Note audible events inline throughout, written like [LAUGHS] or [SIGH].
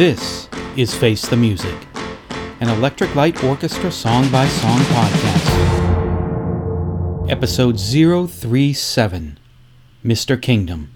This is Face the Music, an Electric Light Orchestra song by song podcast. Episode 037 Mr. Kingdom.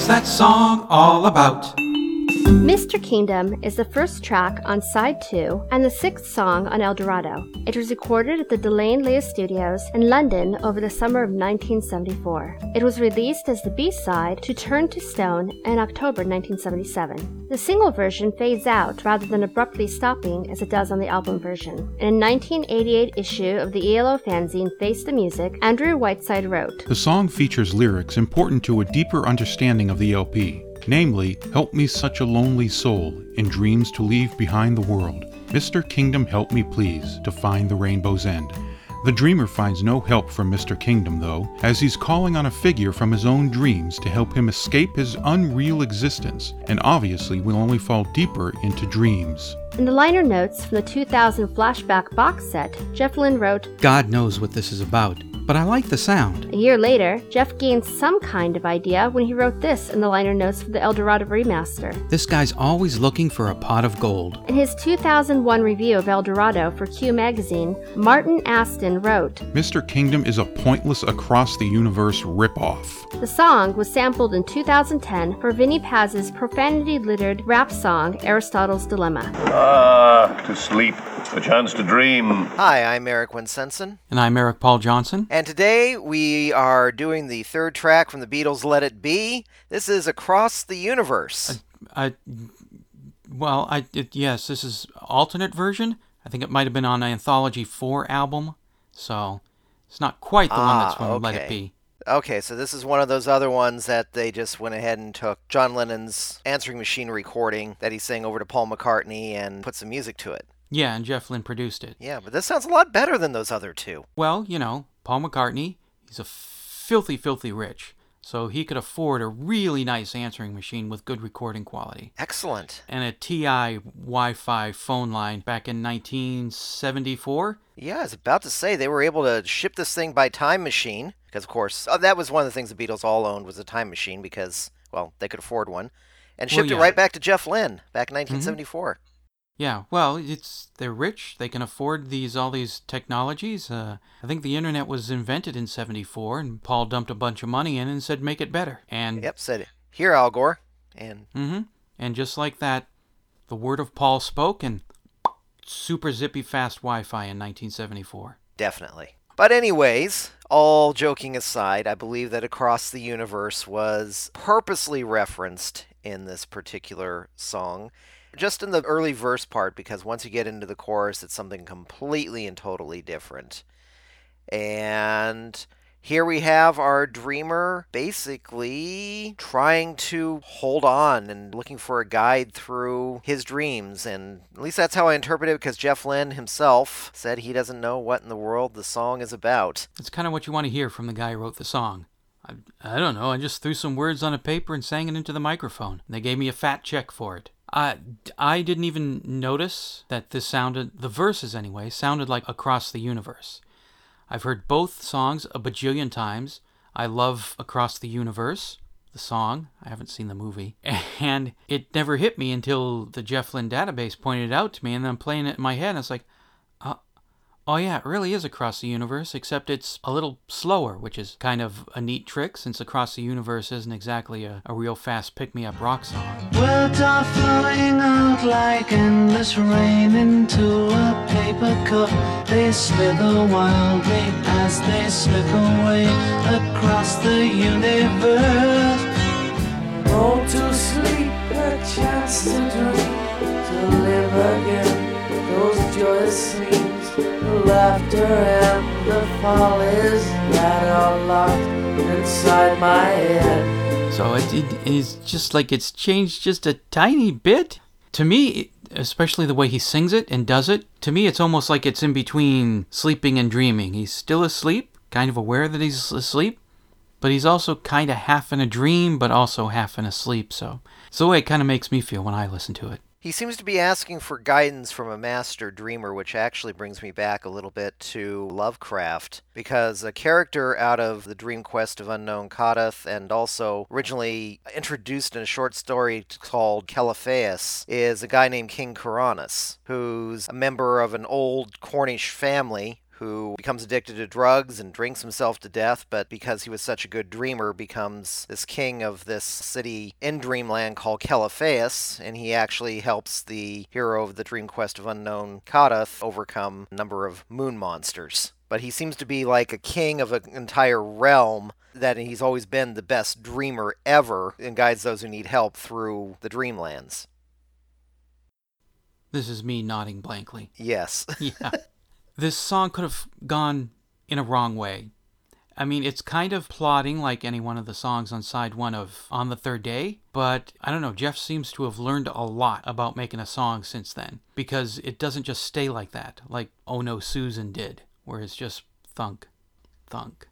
What's that song all about? Mr. Kingdom is the first track on side 2 and the sixth song on El Dorado. It was recorded at the De Lane Lea Studios in London over the summer of 1974. It was released as the B-side to Turn to Stone in October 1977. The single version fades out rather than abruptly stopping as it does on the album version. In a 1988 issue of the ELO fanzine Face the Music, Andrew Whiteside wrote, The song features lyrics important to a deeper understanding of the LP, namely, Help me such a lonely soul, in dreams to leave behind the world. Mr. Kingdom, help me please, to find the rainbow's end. The dreamer finds no help from Mr. Kingdom, though, as he's calling on a figure from his own dreams to help him escape his unreal existence, and obviously will only fall deeper into dreams. In the liner notes from the 2000 flashback box set, Jeff Lynne wrote, God knows what this is about, but I like the sound. A year later, Jeff gained some kind of idea when he wrote this in the liner notes for the El Dorado remaster. This guy's always looking for a pot of gold. In his 2001 review of El Dorado for Q Magazine, Martin Aston wrote, Mr. Kingdom is a pointless across the universe ripoff. The song was sampled in 2010 for Vinnie Paz's profanity littered rap song Aristotle's Dilemma. Ah, to sleep, a chance to dream. Hi, I'm Eric Winsenson, And I'm Eric Paul Johnson. and today we are doing the third track from the Beatles' Let It Be. This is Across the Universe. I, well, I it, yes, this is alternate version. I think it might have been on an Anthology 4 album, so it's not quite the one that's Ah, from Let It okay. Be. Okay, so this is one of those other ones that they just went ahead and took John Lennon's answering machine recording that he sang over to Paul McCartney and put some music to it. Yeah, and Jeff Lynne produced it. Yeah, but this sounds a lot better than those other two. Well, you know, Paul McCartney, he's a filthy, filthy rich, so he could afford a really nice answering machine with good recording quality. Excellent. And a TI Wi Fi phone line back in 1974. Yeah, I was about to say they were able to ship this thing by time machine because, of course, uh, that was one of the things the Beatles all owned was a time machine because, well, they could afford one, and Well, shipped yeah. Mm-hmm. it right back to Jeff Lynne back in 1974. Yeah, well, it's they're rich. They can afford these all these technologies. Uh, I think the internet was invented in '74, and Paul dumped a bunch of money in and said, "Make it better." And Yep, said it here, Al Gore, and mm-hmm. And just like that, the word of Paul spoke, and super zippy fast Wi-Fi in 1974. definitely. But anyways, all joking aside, I believe that Across the Universe was purposely referenced in this particular song. Just in the early verse part, because once you get into the chorus, it's something completely and totally different. And here we have our dreamer basically trying to hold on and looking for a guide through his dreams. And at least that's how I interpret it because Jeff Lynne himself said he doesn't know what in the world the song is about. It's kind of what you want to hear from the guy who wrote the song. I, I don't know. I just threw some words on a paper and sang it into the microphone. They gave me a fat check for it. I, I didn't even notice that this sounded, the verses anyway, sounded like Across the Universe. I've heard both songs a bajillion times. I love Across the Universe, the song. I haven't seen the movie. [LAUGHS] And it never hit me until the Jeff database pointed it out to me, and then I'm playing it in my head, and it's like, Oh, yeah, it really is Across the Universe, except it's a little slower, which is kind of a neat trick since Across the Universe isn't exactly a, a real fast pick me up rock song. Words are flowing out like endless rain into a paper cup. They slither wildly as they slip away across the universe. Oh, to sleep, a chance to dream, to live again. Those joyous scenes, the laughter and the follies that are locked inside my head. So it, it is just like it's changed just a tiny bit. To me, especially the way he sings it and does it, to me it's almost like it's in between sleeping and dreaming. He's still asleep, kind of aware that he's asleep, but he's also kind of half in a dream, but also half in a sleep. So it's the way it kind of makes me feel when I listen to it. He seems to be asking for guidance from a master dreamer, which actually brings me back a little bit to Lovecraft, because a character out of the Dream Quest of Unknown Kadath, and also originally introduced in a short story called Celephaïs, is a guy named King Kuranes, who's a member of an old Cornish family who becomes addicted to drugs and drinks himself to death, but because he was such a good dreamer, becomes this king of this city in Dreamland called Celephaïs, and he actually helps the hero of the Dream Quest of Unknown Kadath overcome a number of moon monsters. But he seems to be like a king of an entire realm that he's always been the best dreamer ever and guides those who need help through the dreamlands. This is me nodding blankly. Yes. [LAUGHS] yeah. This song could have gone in a wrong way. I mean, it's kind of plotting like any one of the songs on side one of On the Third Day, but I don't know, Jeff seems to have learned a lot about making a song since then, because it doesn't just stay like that, like Oh No Susan did, where it's just thunk, thunk,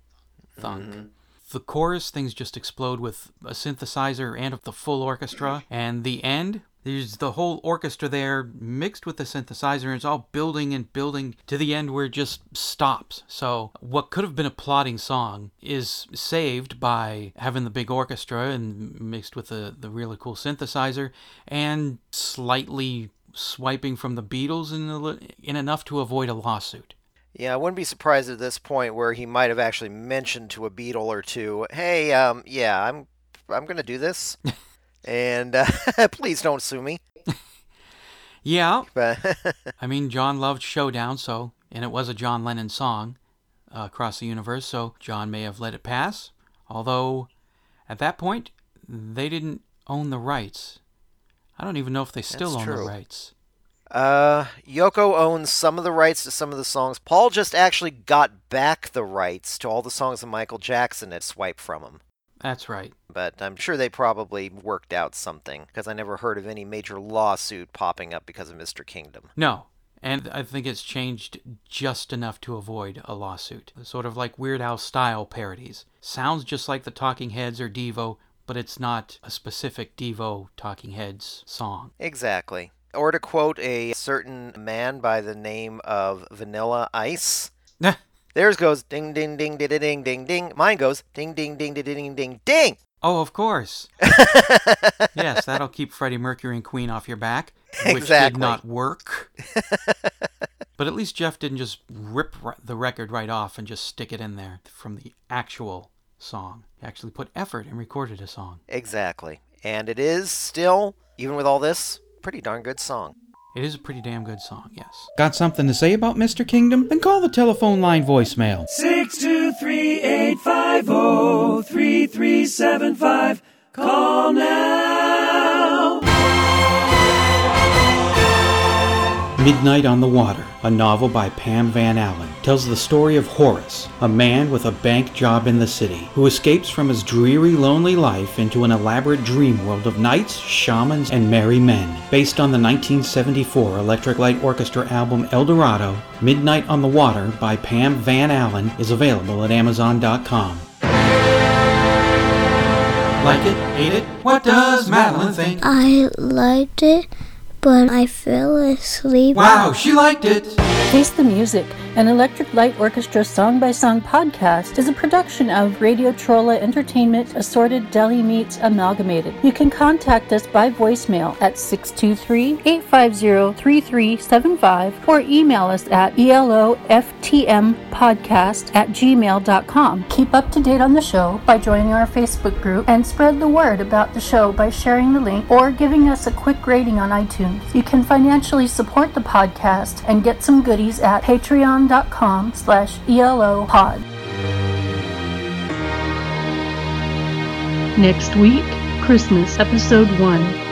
thunk. Mm-hmm. The chorus, things just explode with a synthesizer and the full orchestra, and the end, there's the whole orchestra there mixed with the synthesizer, and it's all building and building to the end where it just stops. So, what could have been a plotting song is saved by having the big orchestra and mixed with the, the really cool synthesizer and slightly swiping from the Beatles in, a, in enough to avoid a lawsuit. Yeah, I wouldn't be surprised at this point where he might have actually mentioned to a Beatle or two, "Hey, um, yeah, I'm, I'm going to do this, [LAUGHS] and uh, [LAUGHS] please don't sue me." [LAUGHS] Yeah, But [LAUGHS] I mean, John loved Showdown, so, and it was a John Lennon song uh, across the universe, so John may have let it pass. Although, at that point, they didn't own the rights. I don't even know if they still That's own true. the rights. uh, Yoko owns some of the rights to some of the songs. Paul just actually got back the rights to all the songs that Michael Jackson had swiped from him. That's right. But I'm sure they probably worked out something because I never heard of any major lawsuit popping up because of Mr. Kingdom. No, and I think it's changed just enough to avoid a lawsuit. Sort of like Weird Al style parodies. Sounds just like the Talking Heads or Devo, but it's not a specific Devo Talking Heads song. Exactly. Or to quote a certain man by the name of Vanilla Ice, [LAUGHS] theirs goes ding ding ding ding ding ding ding. Mine goes ding ding ding ding ding ding ding. Oh, of course. yes, that'll keep Freddie Mercury and Queen off your back, which Exactly. did not work. but at least Jeff didn't just rip the record right off and just stick it in there from the actual song. He actually put effort and recorded a song. Exactly. And it is still, even with all this, pretty darn good song. It is a pretty damn good song, yes. Got something to say about Mr. Kingdom? Then call the telephone line voicemail. Six two three eight five zero three three seven five. Call now. Midnight on the Water, a novel by Pam Van Allen, tells the story of Horace, a man with a bank job in the city, who escapes from his dreary, lonely life into an elaborate dream world of knights, shamans, and merry men. Based on the 1974 Electric Light Orchestra album El Dorado, Midnight on the Water by Pam Van Allen is available at Amazon.com. Like it? Hate it? What does Madeline think? I liked it but I fell asleep. Wow, she liked it! Face the Music, an Electric Light Orchestra song by song podcast, is a production of Radio Trolla Entertainment Assorted Deli Meats Amalgamated. You can contact us by voicemail at 623 850 3375 or email us at eloftmpodcast at gmail.com. Keep up to date on the show by joining our Facebook group and spread the word about the show by sharing the link or giving us a quick rating on iTunes. You can financially support the podcast and get some goodies at patreon.com slash elopod. Next week, Christmas, Episode 1